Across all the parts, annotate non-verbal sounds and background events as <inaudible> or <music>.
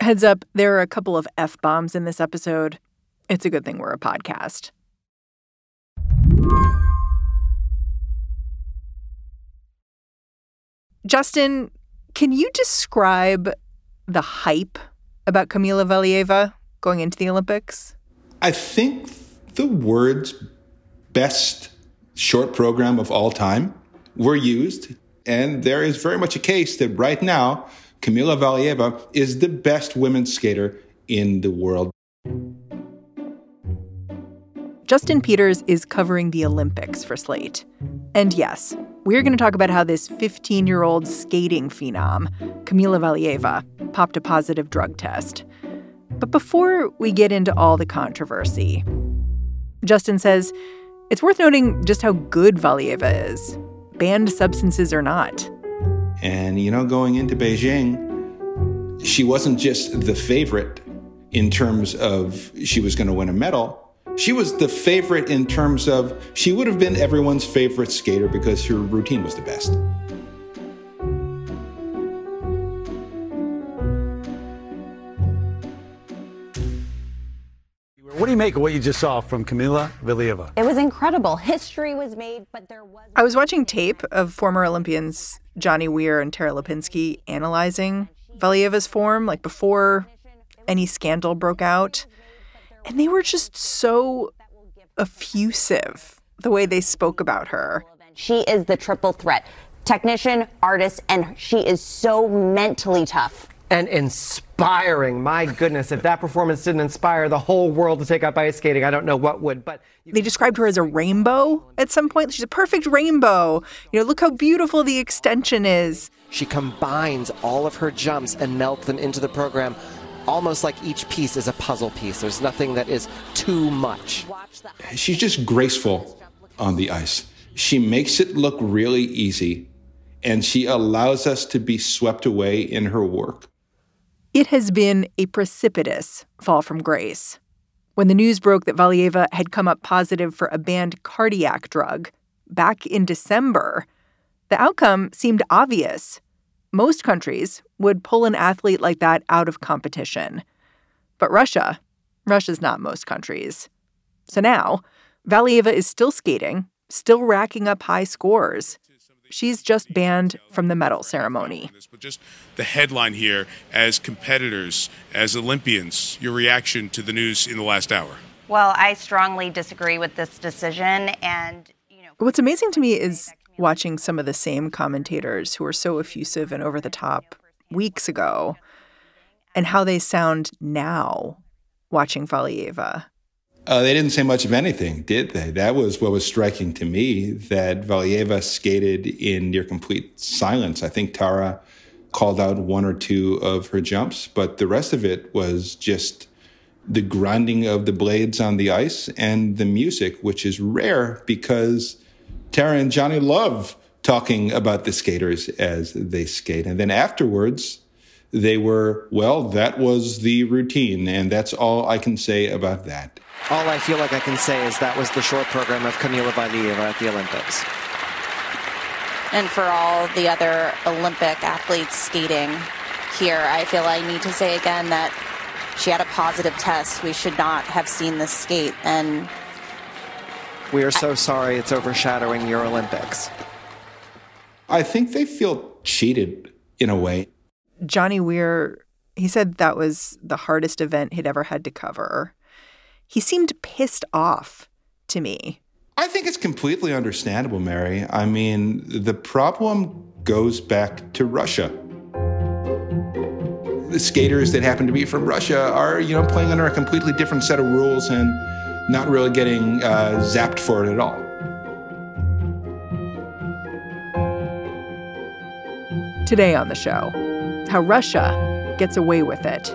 Heads up, there are a couple of F bombs in this episode. It's a good thing we're a podcast. Justin, can you describe the hype about Kamila Valieva going into the Olympics? I think the words best short program of all time were used. And there is very much a case that right now, Kamila Valieva is the best women's skater in the world. Justin Peters is covering the Olympics for Slate. And yes, we're going to talk about how this 15 year old skating phenom, Kamila Valieva, popped a positive drug test. But before we get into all the controversy, Justin says it's worth noting just how good Valieva is, banned substances or not. And, you know, going into Beijing, she wasn't just the favorite in terms of she was going to win a medal. She was the favorite in terms of she would have been everyone's favorite skater because her routine was the best. Do you make of what you just saw from Kamila Valieva? It was incredible. History was made, but there was. I was watching tape of former Olympians Johnny Weir and Tara Lipinski analyzing Valieva's form, like before any scandal broke out. And they were just so effusive the way they spoke about her. She is the triple threat technician, artist, and she is so mentally tough. And inspiring. My goodness, if that performance didn't inspire the whole world to take up ice skating, I don't know what would. But they described her as a rainbow at some point. She's a perfect rainbow. You know, look how beautiful the extension is. She combines all of her jumps and melts them into the program almost like each piece is a puzzle piece. There's nothing that is too much. She's just graceful on the ice. She makes it look really easy, and she allows us to be swept away in her work. It has been a precipitous fall from grace. When the news broke that Valieva had come up positive for a banned cardiac drug back in December, the outcome seemed obvious. Most countries would pull an athlete like that out of competition. But Russia, Russia's not most countries. So now, Valieva is still skating, still racking up high scores. She's just banned from the medal ceremony. But just the headline here as competitors, as Olympians, your reaction to the news in the last hour. Well, I strongly disagree with this decision and you know What's amazing to me is watching some of the same commentators who were so effusive and over the top weeks ago and how they sound now watching Valieva. Uh, they didn't say much of anything, did they? That was what was striking to me that Valieva skated in near complete silence. I think Tara called out one or two of her jumps, but the rest of it was just the grinding of the blades on the ice and the music, which is rare because Tara and Johnny love talking about the skaters as they skate. And then afterwards, they were, well, that was the routine. And that's all I can say about that. All I feel like I can say is that was the short program of Kamila Valieva at the Olympics. And for all the other Olympic athletes skating here, I feel I need to say again that she had a positive test. We should not have seen this skate. And we are so sorry it's overshadowing your Olympics. I think they feel cheated in a way. Johnny Weir, he said that was the hardest event he'd ever had to cover. He seemed pissed off to me. I think it's completely understandable, Mary. I mean, the problem goes back to Russia. The skaters that happen to be from Russia are, you know, playing under a completely different set of rules and not really getting uh, zapped for it at all. Today on the show, how Russia gets away with it.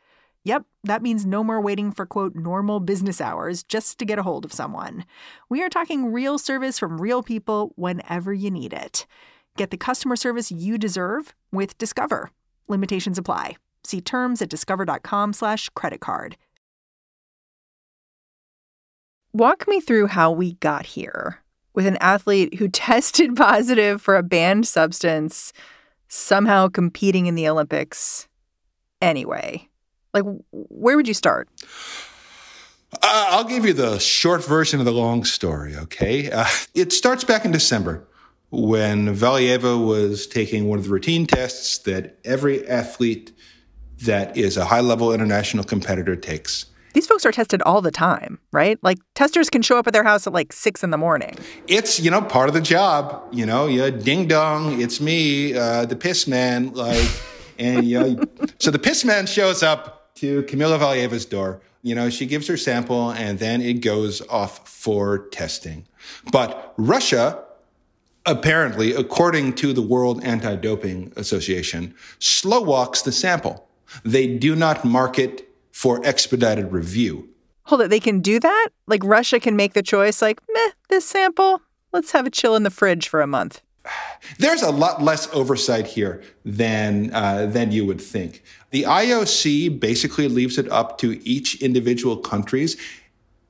Yep, that means no more waiting for quote normal business hours just to get a hold of someone. We are talking real service from real people whenever you need it. Get the customer service you deserve with Discover. Limitations apply. See terms at discover.com/slash credit card. Walk me through how we got here with an athlete who <laughs> tested positive for a banned substance, somehow competing in the Olympics anyway. Like, where would you start? Uh, I'll give you the short version of the long story, okay? Uh, it starts back in December when Valieva was taking one of the routine tests that every athlete that is a high level international competitor takes. These folks are tested all the time, right? Like testers can show up at their house at like six in the morning. It's you know part of the job. You know, yeah, ding dong, it's me, uh, the piss man. Like, and you know, <laughs> so the piss man shows up to Kamila Valieva's door. You know, she gives her sample, and then it goes off for testing. But Russia apparently, according to the World Anti-Doping Association, slow walks the sample. They do not mark it for expedited review. Hold it, they can do that? Like Russia can make the choice, like, meh, this sample, let's have it chill in the fridge for a month. There's a lot less oversight here than uh, than you would think. The IOC basically leaves it up to each individual country's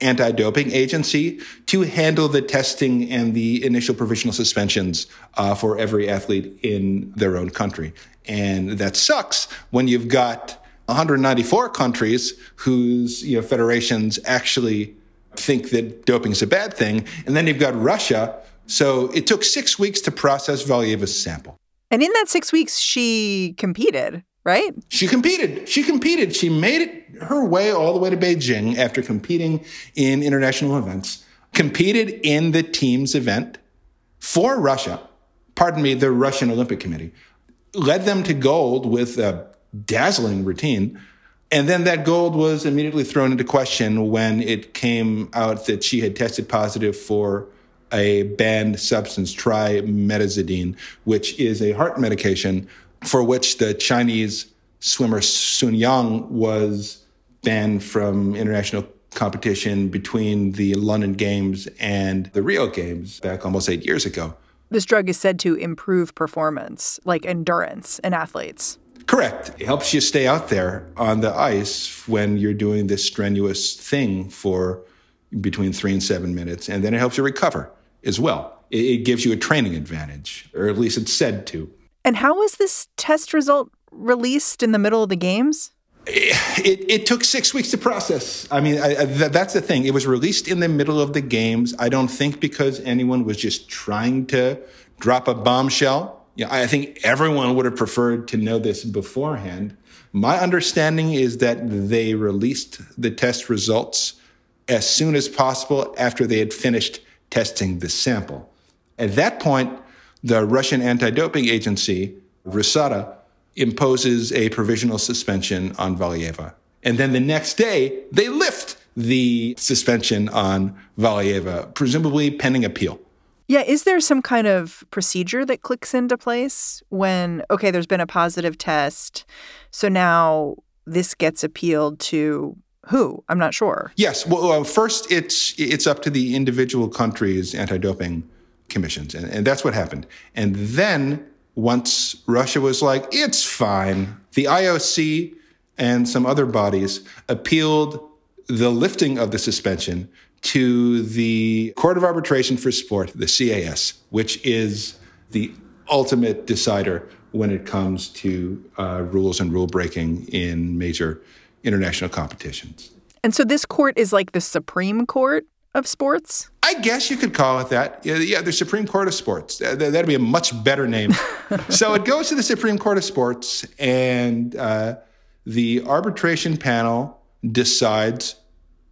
anti-doping agency to handle the testing and the initial provisional suspensions uh, for every athlete in their own country. And that sucks when you've got 194 countries whose you know, federations actually think that doping is a bad thing. And then you've got Russia. So it took six weeks to process Valieva's sample. And in that six weeks, she competed, right? She competed. She competed. She made it her way all the way to Beijing after competing in international events, competed in the team's event for Russia, pardon me, the Russian Olympic Committee, led them to gold with a dazzling routine. And then that gold was immediately thrown into question when it came out that she had tested positive for a banned substance, trimetazidine, which is a heart medication for which the Chinese swimmer Sun Yang was banned from international competition between the London Games and the Rio Games back almost eight years ago. This drug is said to improve performance, like endurance in athletes. Correct. It helps you stay out there on the ice when you're doing this strenuous thing for between three and seven minutes. And then it helps you recover as well. It, gives you a training advantage, or at least it's said to. And how was this test result released in the middle of the games? It, it, took six weeks to process. I mean, I, I, that's the thing. It was released in the middle of the games. I don't think because anyone was just trying to drop a bombshell. You know, I think everyone would have preferred to know this beforehand. My understanding is that they released the test results as soon as possible after they had finished testing the sample. At that point, the Russian anti doping agency, RUSADA, imposes a provisional suspension on Valieva. And then the next day, they lift the suspension on Valieva, presumably pending appeal. Yeah, is there some kind of procedure that clicks into place when, okay, there's been a positive test, so now this gets appealed to who? I'm not sure. Yes. Well, uh, first, it's it's up to the individual country's anti-doping commissions, and, and that's what happened. And then once Russia was like, it's fine, The IOC and some other bodies appealed the lifting of the suspension to the Court of Arbitration for Sport, the CAS, which is the ultimate decider when it comes to uh, rules and rule breaking in major international competitions. And so this court is like the Supreme Court of sports? I guess you could call it that. Yeah, yeah the Supreme Court of Sports. That'd be a much better name. <laughs> so it goes to the Supreme Court of Sports, and uh, the arbitration panel decides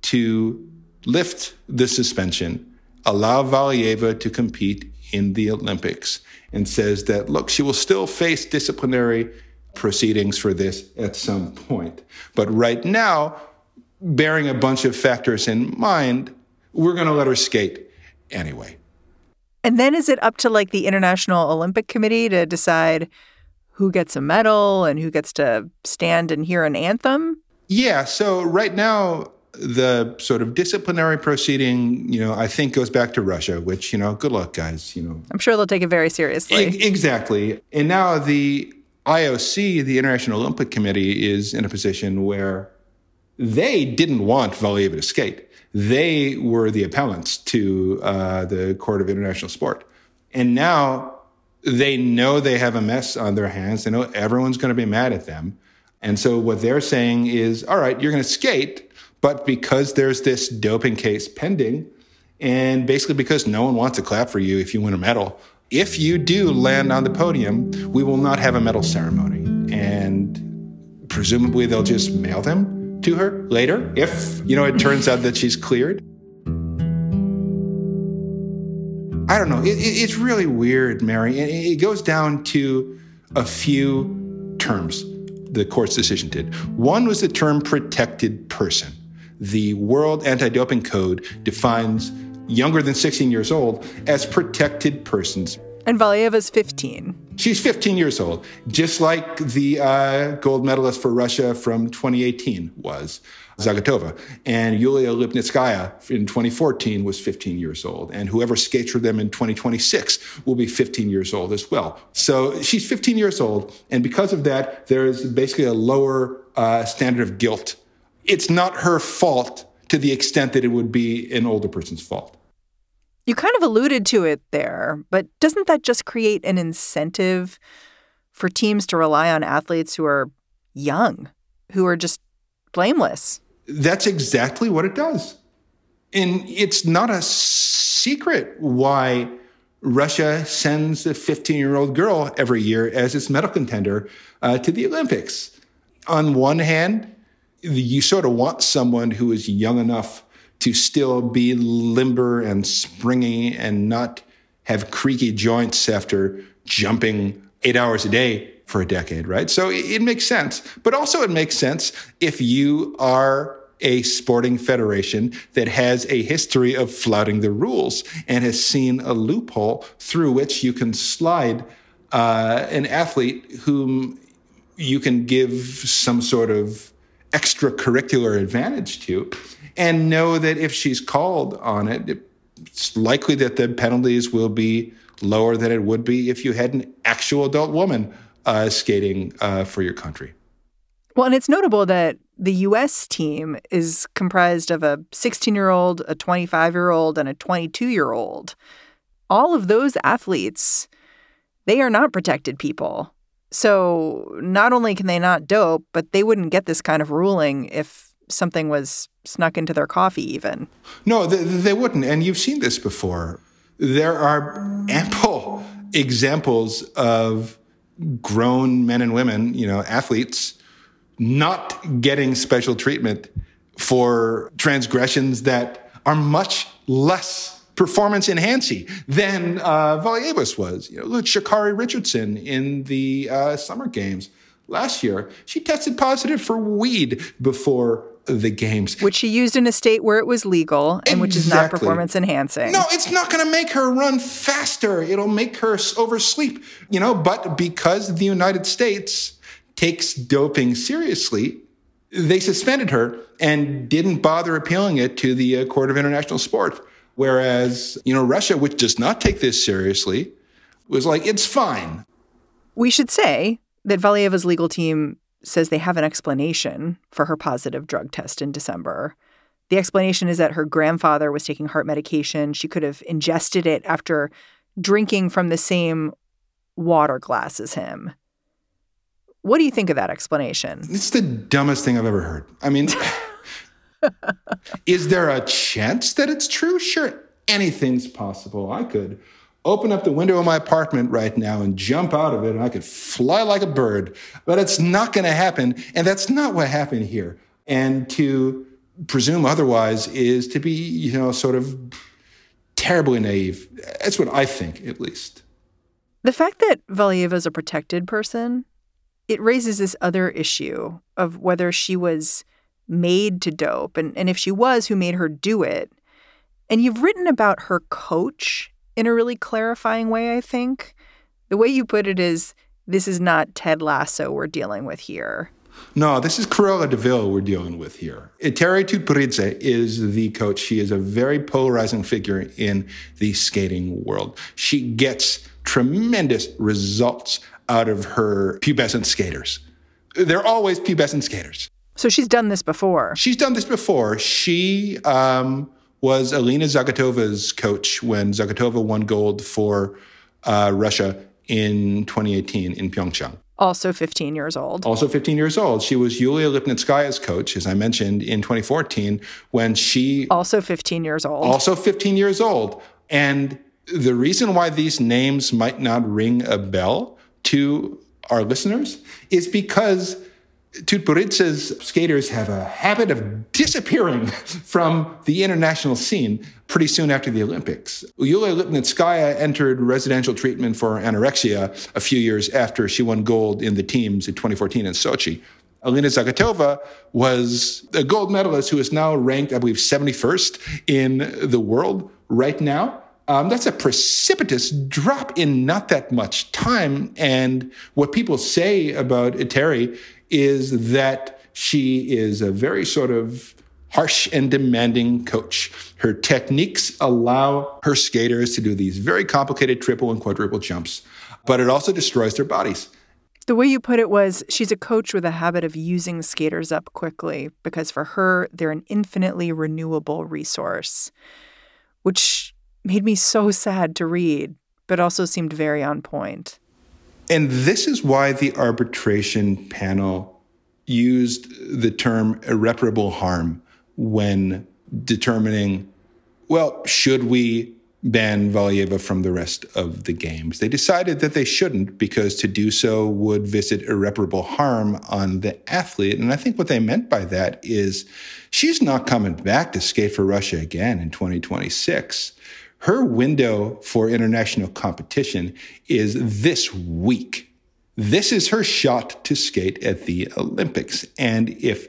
to lift the suspension, allow Valieva to compete in the Olympics, and says that, look, she will still face disciplinary proceedings for this at some point. But right now, bearing a bunch of factors in mind, we're going to let her skate anyway. And then is it up to like the International Olympic Committee to decide who gets a medal and who gets to stand and hear an anthem? Yeah. So right now, the sort of disciplinary proceeding, you know, I think goes back to Russia, which, you know, good luck, guys. You know, I'm sure they'll take it very seriously. E- exactly. And now the IOC, the International Olympic Committee, is in a position where they didn't want Valieva to skate. They were the appellants to uh, the Court of International Sport. And now they know they have a mess on their hands. They know everyone's going to be mad at them. And so what they're saying is, all right, you're going to skate, but because there's this doping case pending, and basically because no one wants to clap for you if you win a medal, if you do land on the podium, we will not have a medal ceremony. And presumably they'll just mail them to her later if, you know, it turns out that she's cleared. I don't know. It, it, it's really weird, Mary. It, goes down to a few terms the court's decision did. One was the term protected person. The World Anti Doping Code defines younger than 16 years old as protected persons. And Valieva's 15. She's 15 years old, just like the uh, gold medalist for Russia from 2018 was, Zagitova. And Yulia Lipnitskaya in 2014 was 15 years old. And whoever skates for them in 2026 will be 15 years old as well. So she's 15 years old. And because of that, there is basically a lower uh, standard of guilt. It's not her fault to the extent that it would be an older person's fault. You kind of alluded to it there, but doesn't that just create an incentive for teams to rely on athletes who are young, who are just blameless? That's exactly what it does. And it's not a secret why Russia sends a 15 year old girl every year as its medal contender uh, to the Olympics. On one hand, you sort of want someone who is young enough to still be limber and springy and not have creaky joints after jumping eight hours a day for a decade, right? So it makes sense. But also, it makes sense if you are a sporting federation that has a history of flouting the rules and has seen a loophole through which you can slide uh, an athlete whom you can give some sort of extracurricular advantage to and know that if she's called on it, it's likely that the penalties will be lower than it would be if you had an actual adult woman uh, skating uh, for your country. Well, and it's notable that the U.S. team is comprised of a 16 year old, a 25 year old, and a 22 year old. All of those athletes, they are not protected people. So not only can they not dope, but they wouldn't get this kind of ruling if something was snuck into their coffee, even. No, they, they wouldn't. And you've seen this before. There are ample <laughs> examples of grown men and women, you know, athletes, not getting special treatment for transgressions that are much less performance enhancing than uh, was. You know, look, Sha'Carri Richardson in the uh, Summer Games last year, she tested positive for weed before the games. Which she used in a state where it was legal and exactly. which is not performance enhancing. No, it's not going to make her run faster. It'll make her oversleep, you know, but because the United States takes doping seriously, they suspended her and didn't bother appealing it to the uh, Court of International Sport. Whereas, you know, Russia, which does not take this seriously, was like, it's fine. We should say that Valieva's legal team says they have an explanation for her positive drug test in December. The explanation is that her grandfather was taking heart medication. She could have ingested it after drinking from the same water glass as him. What do you think of that explanation? It's the dumbest thing I've ever heard. I mean, <laughs> is there a chance that it's true? Sure, anything's possible. I could open up the window of my apartment right now and jump out of it and I could fly like a bird, but it's not going to happen. And that's not what happened here. And to presume otherwise is to be, you know, sort of terribly naive. That's what I think, at least. The fact that Valieva is a protected person, it raises this other issue of whether she was made to dope and, and if she was, who made her do it. And you've written about her coach in a really clarifying way, I think. The way you put it is this is not Ted Lasso we're dealing with here. No, this is Cruella de Vil we're dealing with here. Eteri Tutberidze is the coach. She is a very polarizing figure in the skating world. She gets tremendous results out of her pubescent skaters. They're always pubescent skaters. So she's done this before. She's done this before. She um, was Alina Zagitova's coach when Zagatova won gold for uh, Russia in 2018 in Pyeongchang. Also 15 years old. Also 15 years old. She was Yulia Lipnitskaya's coach, as I mentioned, in 2014 when she. Also 15 years old. Also 15 years old. And the reason why these names might not ring a bell to our listeners is because Tutberidze's skaters have a habit of disappearing <laughs> from the international scene pretty soon after the Olympics. Yulia Lipnitskaya entered residential treatment for anorexia a few years after she won gold in the teams in 2014 in Sochi. Alina Zagitova was a gold medalist who is now ranked, I believe, 71st in the world right now. Um, that's a precipitous drop in not that much time. And what people say about Eteri is that she is a very sort of harsh and demanding coach. Her techniques allow her skaters to do these very complicated triple and quadruple jumps, but it also destroys their bodies. The way you put it was she's a coach with a habit of using skaters up quickly because for her, they're an infinitely renewable resource, which made me so sad to read, but also seemed very on point. And this is why the arbitration panel used the term irreparable harm when determining, well, should we ban Valieva from the rest of the games? They decided that they shouldn't because to do so would visit irreparable harm on the athlete. And I think what they meant by that is she's not coming back to skate for Russia again in 2026 her window for international competition is this week. This is her shot to skate at the Olympics. And if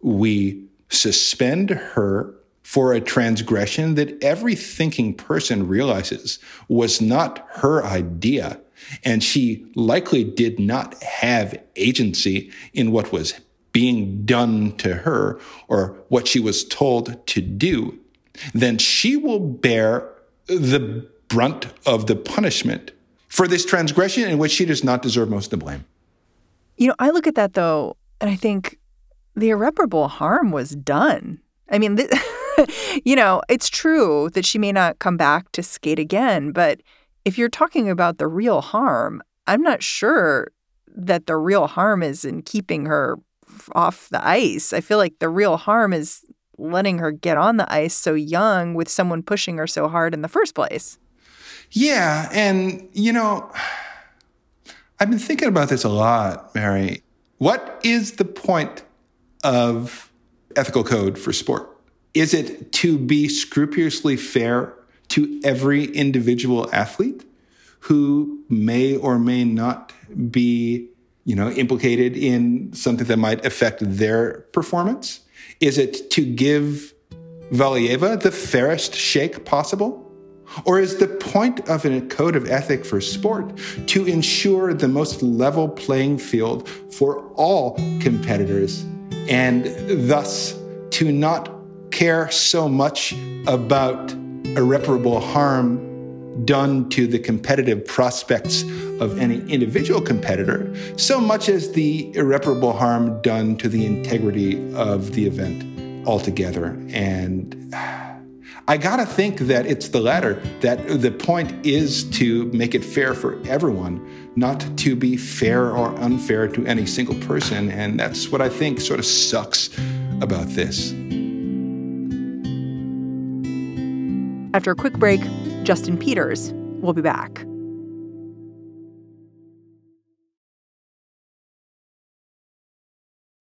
we suspend her for a transgression that every thinking person realizes was not her idea, and she likely did not have agency in what was being done to her or what she was told to do, then she will bear the brunt of the punishment for this transgression in which she does not deserve most of the blame. You know, I look at that though, and I think the irreparable harm was done. I mean, th- <laughs> you know, it's true that she may not come back to skate again, but if you're talking about the real harm, I'm not sure that the real harm is in keeping her off the ice. I feel like the real harm is letting her get on the ice so young with someone pushing her so hard in the first place. Yeah. And, you know, I've been thinking about this a lot, Mary. What is the point of ethical code for sport? Is it to be scrupulously fair to every individual athlete who may or may not be, you know, implicated in something that might affect their performance? Is it to give Valieva the fairest shake possible? Or is the point of a code of ethic for sport to ensure the most level playing field for all competitors and thus to not care so much about irreparable harm done to the competitive prospects of any individual competitor so much as the irreparable harm done to the integrity of the event altogether. And I gotta think that it's the latter, that the point is to make it fair for everyone, not to be fair or unfair to any single person. And that's what I think sort of sucks about this. After a quick break, Justin Peters will be back.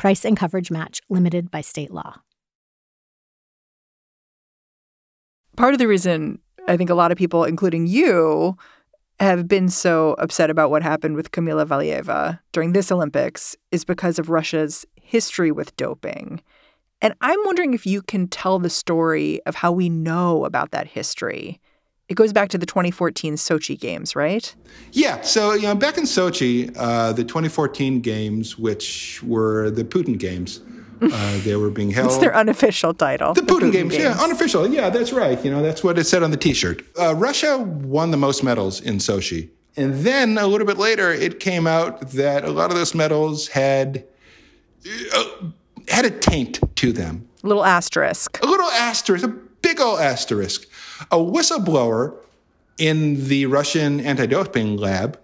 Price and coverage match limited by state law. Part of the reason I think a lot of people, including you, have been so upset about what happened with Kamila Valieva during this Olympics is because of Russia's history with doping. And I'm wondering if you can tell the story of how we know about that history. It goes back to the 2014 Sochi Games, right? Yeah. So, you know, back in Sochi, uh, the 2014 Games, which were the Putin Games, uh, <laughs> they were being held. It's their unofficial title. The, the Putin, Putin games, games, yeah, unofficial. Yeah, that's right. You know, that's what it said on the T-shirt. Uh, Russia won the most medals in Sochi, and then a little bit later, it came out that a lot of those medals had uh, had a taint to them. A little asterisk. A little asterisk, a big old asterisk. A whistleblower in the Russian anti doping lab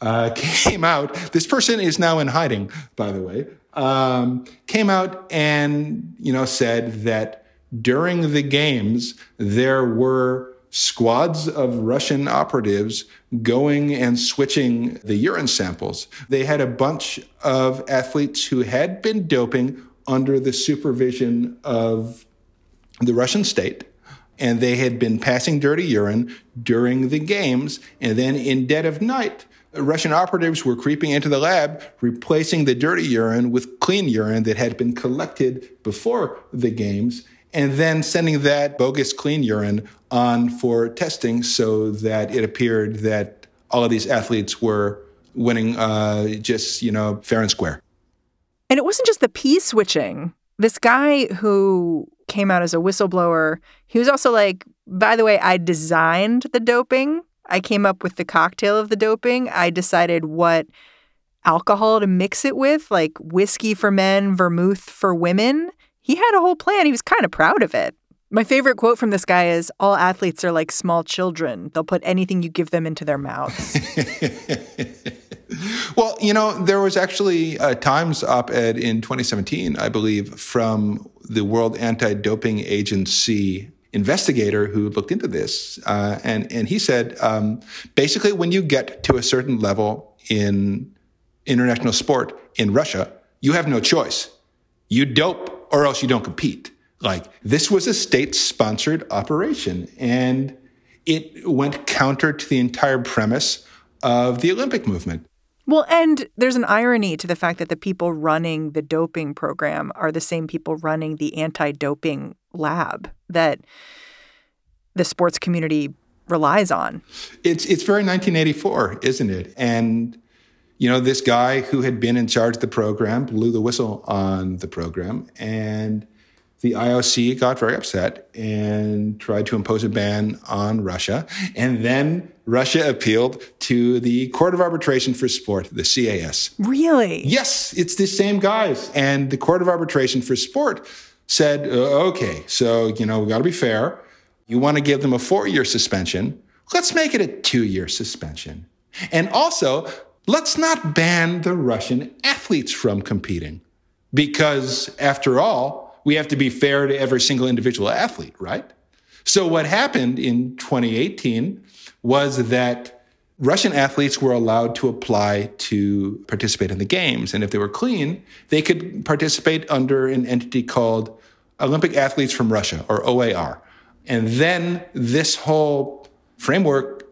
uh, <laughs> came out. This person is now in hiding, by the way. Um, came out and you know said that during the games there were squads of Russian operatives going and switching the urine samples. They had a bunch of athletes who had been doping under the supervision of the Russian state. And they had been passing dirty urine during the games. And then in dead of night, Russian operatives were creeping into the lab, replacing the dirty urine with clean urine that had been collected before the games, and then sending that bogus clean urine on for testing so that it appeared that all of these athletes were winning uh, just, you know, fair and square. And it wasn't just the pee switching. This guy who came out as a whistleblower, he was also like, by the way, I designed the doping. I came up with the cocktail of the doping. I decided what alcohol to mix it with, like whiskey for men, vermouth for women. He had a whole plan. He was kind of proud of it. My favorite quote from this guy is All athletes are like small children. They'll put anything you give them into their mouths. <laughs> well, you know, there was actually a Times op ed in 2017, I believe, from the World Anti Doping Agency investigator who looked into this. Uh, and, and he said um, basically, when you get to a certain level in international sport in Russia, you have no choice. You dope or else you don't compete. Like this was a state sponsored operation and it went counter to the entire premise of the Olympic movement. Well, and there's an irony to the fact that the people running the doping program are the same people running the anti doping lab that the sports community relies on. It's, it's very 1984, isn't it? And, you know, this guy who had been in charge of the program blew the whistle on the program. And the IOC got very upset and tried to impose a ban on Russia. And then Russia appealed to the Court of Arbitration for Sport, the CAS. Really? Yes, it's the same guys. And the Court of Arbitration for Sport said, uh, okay, so, you know, we got to be fair. You want to give them a four year suspension. Let's make it a two year suspension. And also, let's not ban the Russian athletes from competing. because after all, we have to be fair to every single individual athlete, right? So what happened in 2018 was that Russian athletes were allowed to apply to participate in the games. And if they were clean, they could participate under an entity called Olympic Athletes from Russia, or OAR. And then this whole framework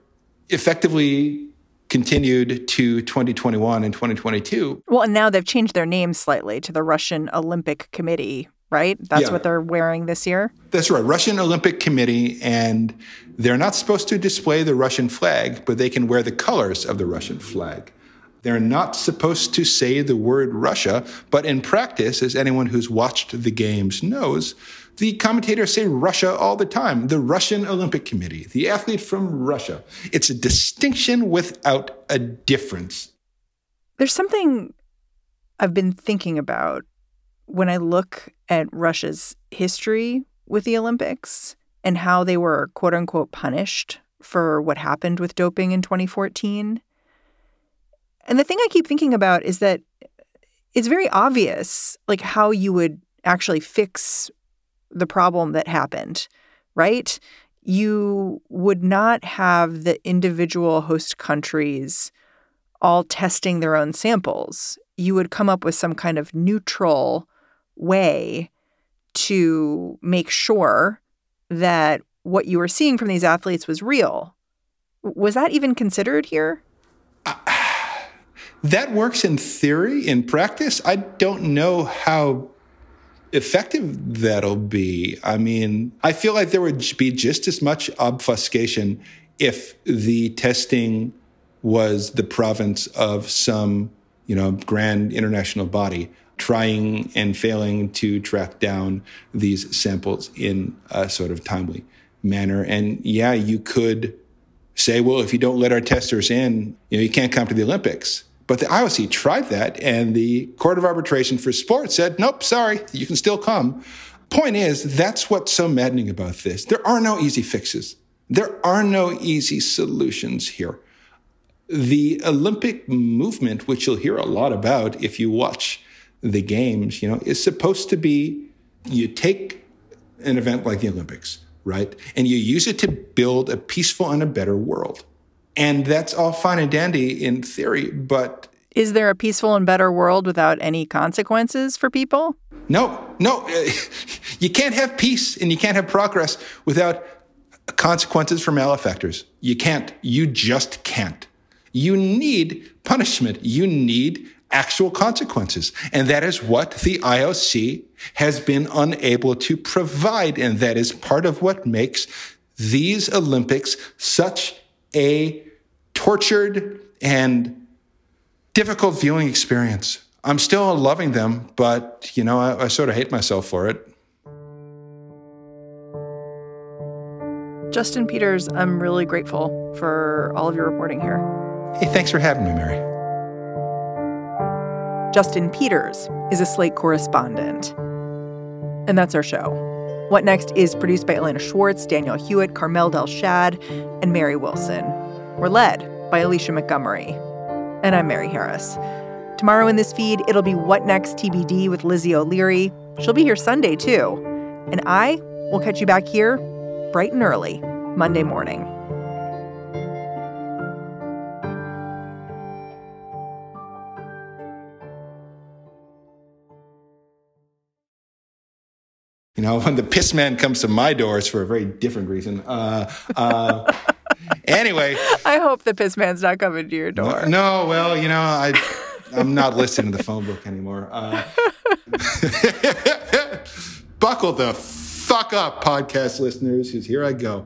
effectively continued to 2021 and 2022. Well, and now they've changed their name slightly to the Russian Olympic Committee, right? That's yeah. what they're wearing this year? That's right. Russian Olympic Committee. And they're not supposed to display the Russian flag, but they can wear the colors of the Russian flag. They're not supposed to say the word Russia, but in practice, as anyone who's watched the games knows, the commentators say Russia all the time. The Russian Olympic Committee, the athlete from Russia. It's a distinction without a difference. There's something I've been thinking about when I look at Russia's history with the Olympics and how they were quote unquote punished for what happened with doping in 2014. And the thing I keep thinking about is that it's very obvious, like how you would actually fix the problem that happened, right? You would not have the individual host countries all testing their own samples. You would come up with some kind of neutral way to make sure that what you were seeing from these athletes was real. Was that even considered here? Uh, <sighs> that works in theory. In practice, I don't know how effective that'll be. I mean, I feel like there would be just as much obfuscation if the testing was the province of some, you know, grand international body trying and failing to track down these samples in a sort of timely manner. And yeah, you could say, well, if you don't let our testers in, you know, you can't come to the Olympics. But the IOC tried that, and the Court of Arbitration for Sport said, nope, sorry, you can still come. Point is, that's what's so maddening about this. There are no easy fixes. There are no easy solutions here. The Olympic movement, which you'll hear a lot about if you watch the games, you know, is supposed to be you take an event like the Olympics, right? And you use it to build a peaceful and a better world. And that's all fine and dandy in theory, but is there a peaceful and better world without any consequences for people? No, no. <laughs> You can't have peace and you can't have progress without consequences for malefactors. You can't. You just can't. You need punishment. You need actual consequences. And that is what the IOC has been unable to provide. And that is part of what makes these Olympics such a tortured and difficult viewing experience. I'm still loving them, but you know, I, I sort of hate myself for it. Justin Peters, I'm really grateful for all of your reporting here. Hey, thanks for having me, Mary. Justin Peters is a Slate correspondent. And that's our show. What Next is produced by Elena Schwartz, Danielle Hewitt, Carmel Delshad, and Mary Wilson. We're led by Alicia Montgomery. And I'm Mary Harris. Tomorrow in this feed, it'll be What Next TBD with Lizzie O'Leary. She'll be here Sunday, too. And I will catch you back here bright and early Monday morning. You know, <laughs> when the piss man comes to my door, it's for a very different reason. Uh, uh, anyway, <laughs> I hope the piss man's not coming to your door. No, no well, you know, I I'm not listening to the phone book anymore. Uh, <laughs> buckle the fuck up, podcast listeners, because here I go.